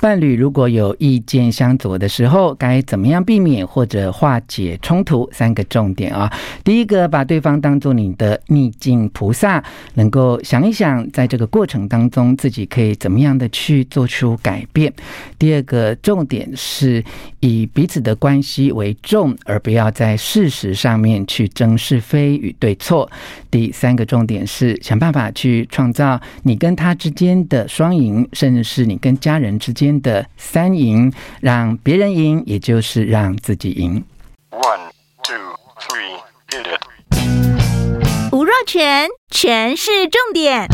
伴侣如果有意见相左的时候，该怎么样避免或者化解冲突？三个重点啊。第一个，把对方当做你的逆境菩萨，能够想一想，在这个过程当中，自己可以怎么样的去做出改变。第二个重点是以彼此的关系为重，而不要在事实上面去争是非与对错。第三个重点是想办法去创造你跟他之间的双赢，甚至是你跟家人之间。的三赢，让别人赢，也就是让自己赢。One, two, three, hit it. 吴若全，全是重点，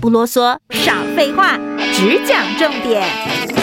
不啰嗦，少废话，只讲重点。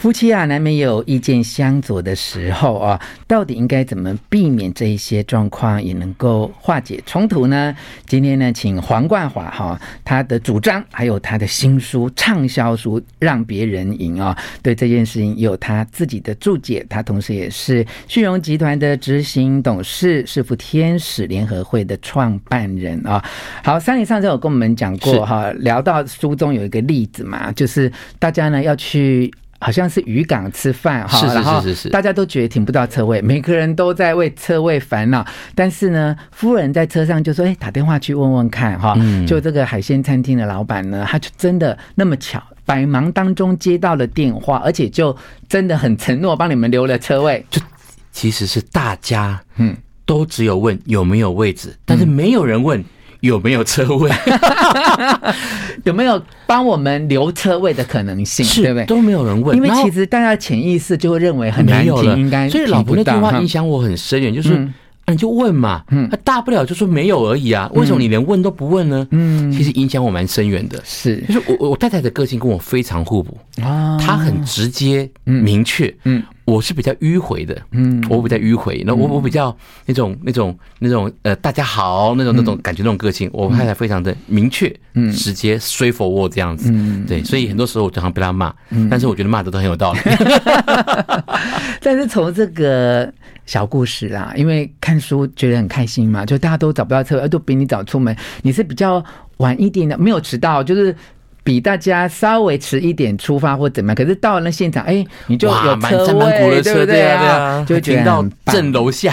夫妻啊，难免有意见相左的时候啊，到底应该怎么避免这一些状况，也能够化解冲突呢？今天呢，请黄冠华哈，他的主张还有他的新书畅销书《让别人赢》啊，对这件事情有他自己的注解。他同时也是旭荣集团的执行董事，是福天使联合会的创办人啊。好，三里上次有跟我们讲过哈，聊到书中有一个例子嘛，就是大家呢要去。好像是渔港吃饭哈，然后大家都觉得停不到车位，每个人都在为车位烦恼。但是呢，夫人在车上就说：“哎，打电话去问问看哈。”就这个海鲜餐厅的老板呢，他就真的那么巧，百忙当中接到了电话，而且就真的很承诺帮你们留了车位。就其实是大家嗯都只有问有没有位置，但是没有人问。有没有车位？有没有帮我们留车位的可能性？是对不对？都没有人问，因为其实大家潜意识就会认为很难停，应该。所以老婆那句话影响我很深远，就是、嗯啊、你就问嘛，嗯，大不了就说没有而已啊，为什么你连问都不问呢？嗯，其实影响我蛮深远的。是，就是我我太太的个性跟我非常互补啊，她很直接明确，嗯。我是比较迂回的，嗯，我比较迂回，那我我比较那种那种那种呃，大家好那种那种感觉那种个性，我太太非常的明确，嗯，直接 straightforward 这样子，嗯，对，所以很多时候我经常被他骂，但是我觉得骂的都很有道理。但是从这个小故事啦，因为看书觉得很开心嘛，就大家都找不到车，都比你早出门，你是比较晚一点的，没有迟到，就是。比大家稍微迟一点出发或怎么样，可是到了那现场，哎，你就有车位，对不对啊？就停到正楼下。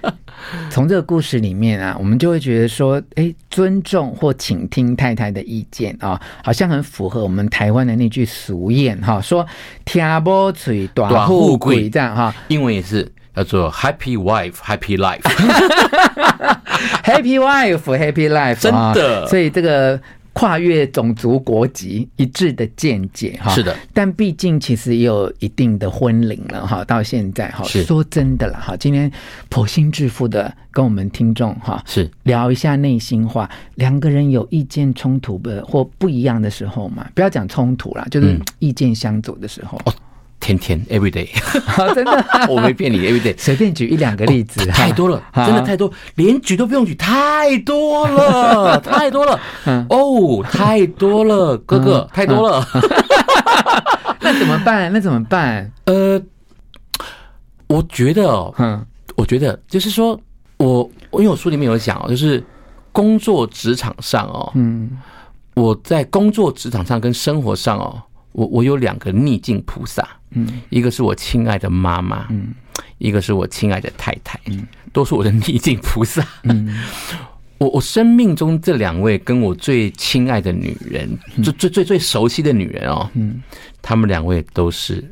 从这个故事里面啊，我们就会觉得说，哎，尊重或倾听太太的意见啊，好像很符合我们台湾的那句俗谚哈，说“听不嘴短富贵”这样哈。英文也是叫做 “Happy Wife, Happy Life”。Happy Wife, Happy Life，真的。所以这个。跨越种族国籍一致的见解哈，是的，但毕竟其实也有一定的婚龄了哈，到现在哈，说真的了哈，今天剖心置腹的跟我们听众哈是。聊一下内心话，两个人有意见冲突的或不一样的时候嘛，不要讲冲突啦，就是意见相左的时候。嗯天天 every day，真的，我没骗你，every day，随便举一两个例子，太多了，真的太多，连举都不用举，太多了，太多了，哦，太多了，哥哥，太多了，那怎么办？那怎么办？呃，我觉得哦，嗯，我觉得就是说，我因为我书里面有讲哦，就是工作职场上哦，嗯，我在工作职场上跟生活上哦。我我有两个逆境菩萨，嗯，一个是我亲爱的妈妈，嗯，一个是我亲爱的太太，嗯，都是我的逆境菩萨，嗯，我我生命中这两位跟我最亲爱的女人，最最最最熟悉的女人哦，嗯，她们两位都是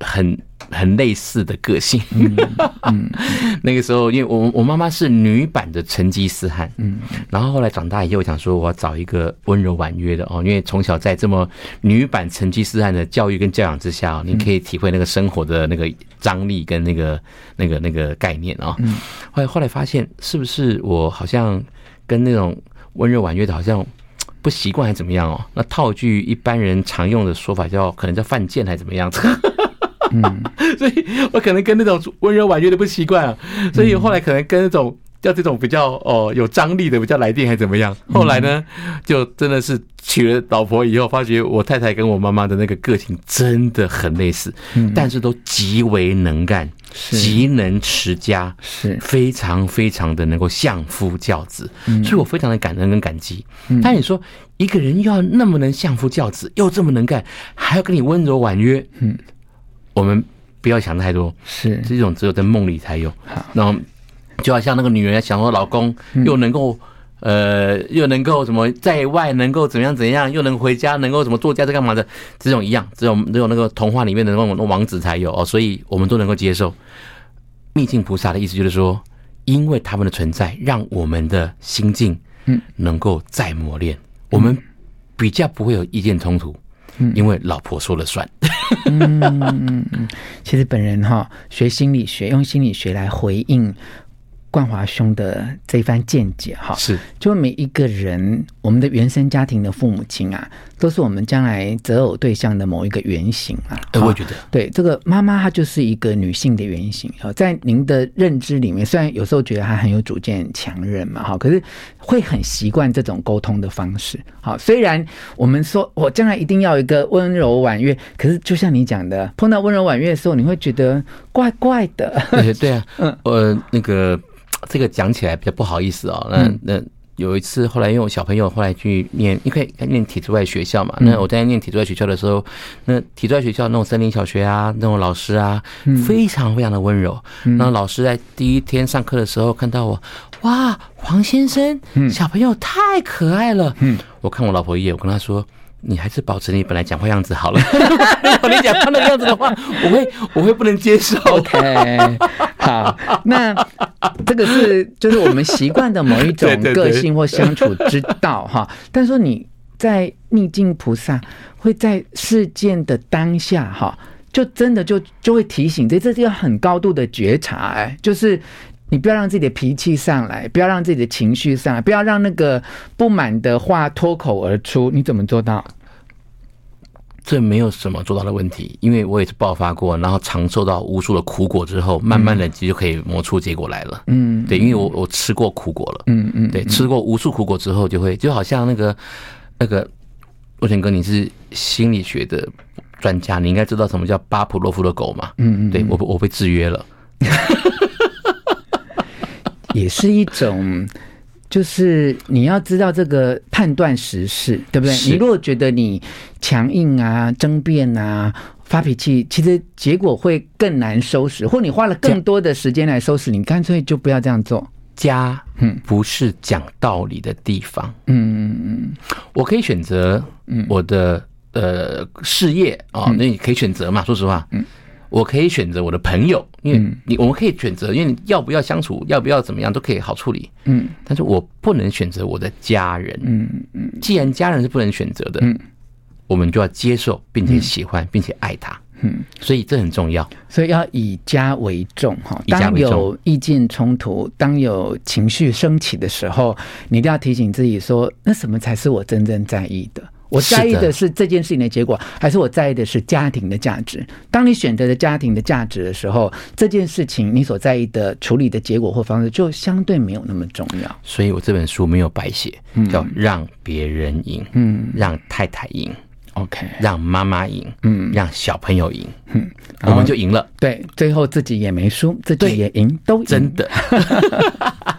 很。很类似的个性，那个时候，因为我我妈妈是女版的成吉思汗，嗯，然后后来长大以后，我想说我要找一个温柔婉约的哦，因为从小在这么女版成吉思汗的教育跟教养之下，你可以体会那个生活的那个张力跟那个那个那个概念啊。后来后来发现，是不是我好像跟那种温柔婉约的，好像不习惯，还是怎么样哦？那套句一般人常用的说法，叫可能叫犯贱，还是怎么样子？嗯，所以我可能跟那种温柔婉约的不习惯啊，所以后来可能跟那种叫这种比较哦有张力的比较来电还怎么样？后来呢，就真的是娶了老婆以后，发觉我太太跟我妈妈的那个个性真的很类似，但是都极为能干，极能持家，是。非常非常的能够相夫教子，所以我非常的感恩跟感激。但你说一个人又要那么能相夫教子，又这么能干，还要跟你温柔婉约，嗯，我们。不要想太多，是这种只有在梦里才有。好，然后就好像那个女人想说，老公又能够、嗯、呃，又能够什么在外能够怎样怎样，又能回家能够什么做家事干嘛的，这种一样，只有只有那个童话里面的那种王子才有哦，所以我们都能够接受。秘境菩萨的意思就是说，因为他们的存在，让我们的心境嗯能够再磨练，我们比较不会有意见冲突。嗯因为老婆说了算。嗯，其实本人哈学心理学，用心理学来回应。冠华兄的这一番见解，哈，是就每一个人，我们的原生家庭的父母亲啊，都是我们将来择偶对象的某一个原型啊。我觉得，对这个妈妈，她就是一个女性的原型啊。在您的认知里面，虽然有时候觉得她很有主见、强韧嘛，哈，可是会很习惯这种沟通的方式。好，虽然我们说我将来一定要一个温柔婉约，可是就像你讲的，碰到温柔婉约的时候，你会觉得怪怪的。对对啊，嗯，呃，那个。这个讲起来比较不好意思哦。那那有一次，后来因为我小朋友后来去念，因为念体制外学校嘛。那我在念体制外学校的时候，那体制外学校那种森林小学啊，那种老师啊，非常非常的温柔。那老师在第一天上课的时候看到我，哇，黄先生，小朋友太可爱了。嗯，我看我老婆一眼，我跟她说。你还是保持你本来讲话样子好了。如果你讲他那个样子的话，我会我会不能接受。OK，好，那这个是就是我们习惯的某一种 个性或相处之道哈。但是说你在逆境菩萨会在事件的当下哈，就真的就就会提醒这这是一个很高度的觉察哎，就是。你不要让自己的脾气上来，不要让自己的情绪上来，不要让那个不满的话脱口而出。你怎么做到？这没有什么做到的问题，因为我也是爆发过，然后尝受到无数的苦果之后，慢慢的就可以磨出结果来了。嗯，对，因为我我吃过苦果了。嗯嗯，对，吃过无数苦果之后，就会就好像那个那个若权哥，你是心理学的专家，你应该知道什么叫巴甫洛夫的狗嘛？嗯嗯，对我我被制约了。也是一种，就是你要知道这个判断时事，对不对？你如果觉得你强硬啊、争辩啊、发脾气，其实结果会更难收拾，或你花了更多的时间来收拾，你干脆就不要这样做。家，嗯，不是讲道理的地方。嗯嗯嗯，我可以选择，嗯，我的呃事业啊，那你可以选择嘛。说实话，嗯。我可以选择我的朋友，因为你我们可以选择，因为你要不要相处，要不要怎么样都可以好处理。嗯，但是我不能选择我的家人。嗯嗯，既然家人是不能选择的，嗯，我们就要接受，并且喜欢，并且爱他。嗯，所以这很重要。所以要以家为重哈。当有意见冲突，当有情绪升起的时候，你一定要提醒自己说：那什么才是我真正在意的？我在意的是这件事情的结果，还是我在意的是家庭的价值？当你选择了家庭的价值的时候，这件事情你所在意的处理的结果或方式就相对没有那么重要。所以我这本书没有白写，叫让别人赢，嗯，让太太赢，OK，让妈妈赢，嗯，让小朋友赢，嗯，我们就赢了。对，最后自己也没输，自己也赢，都赢真的。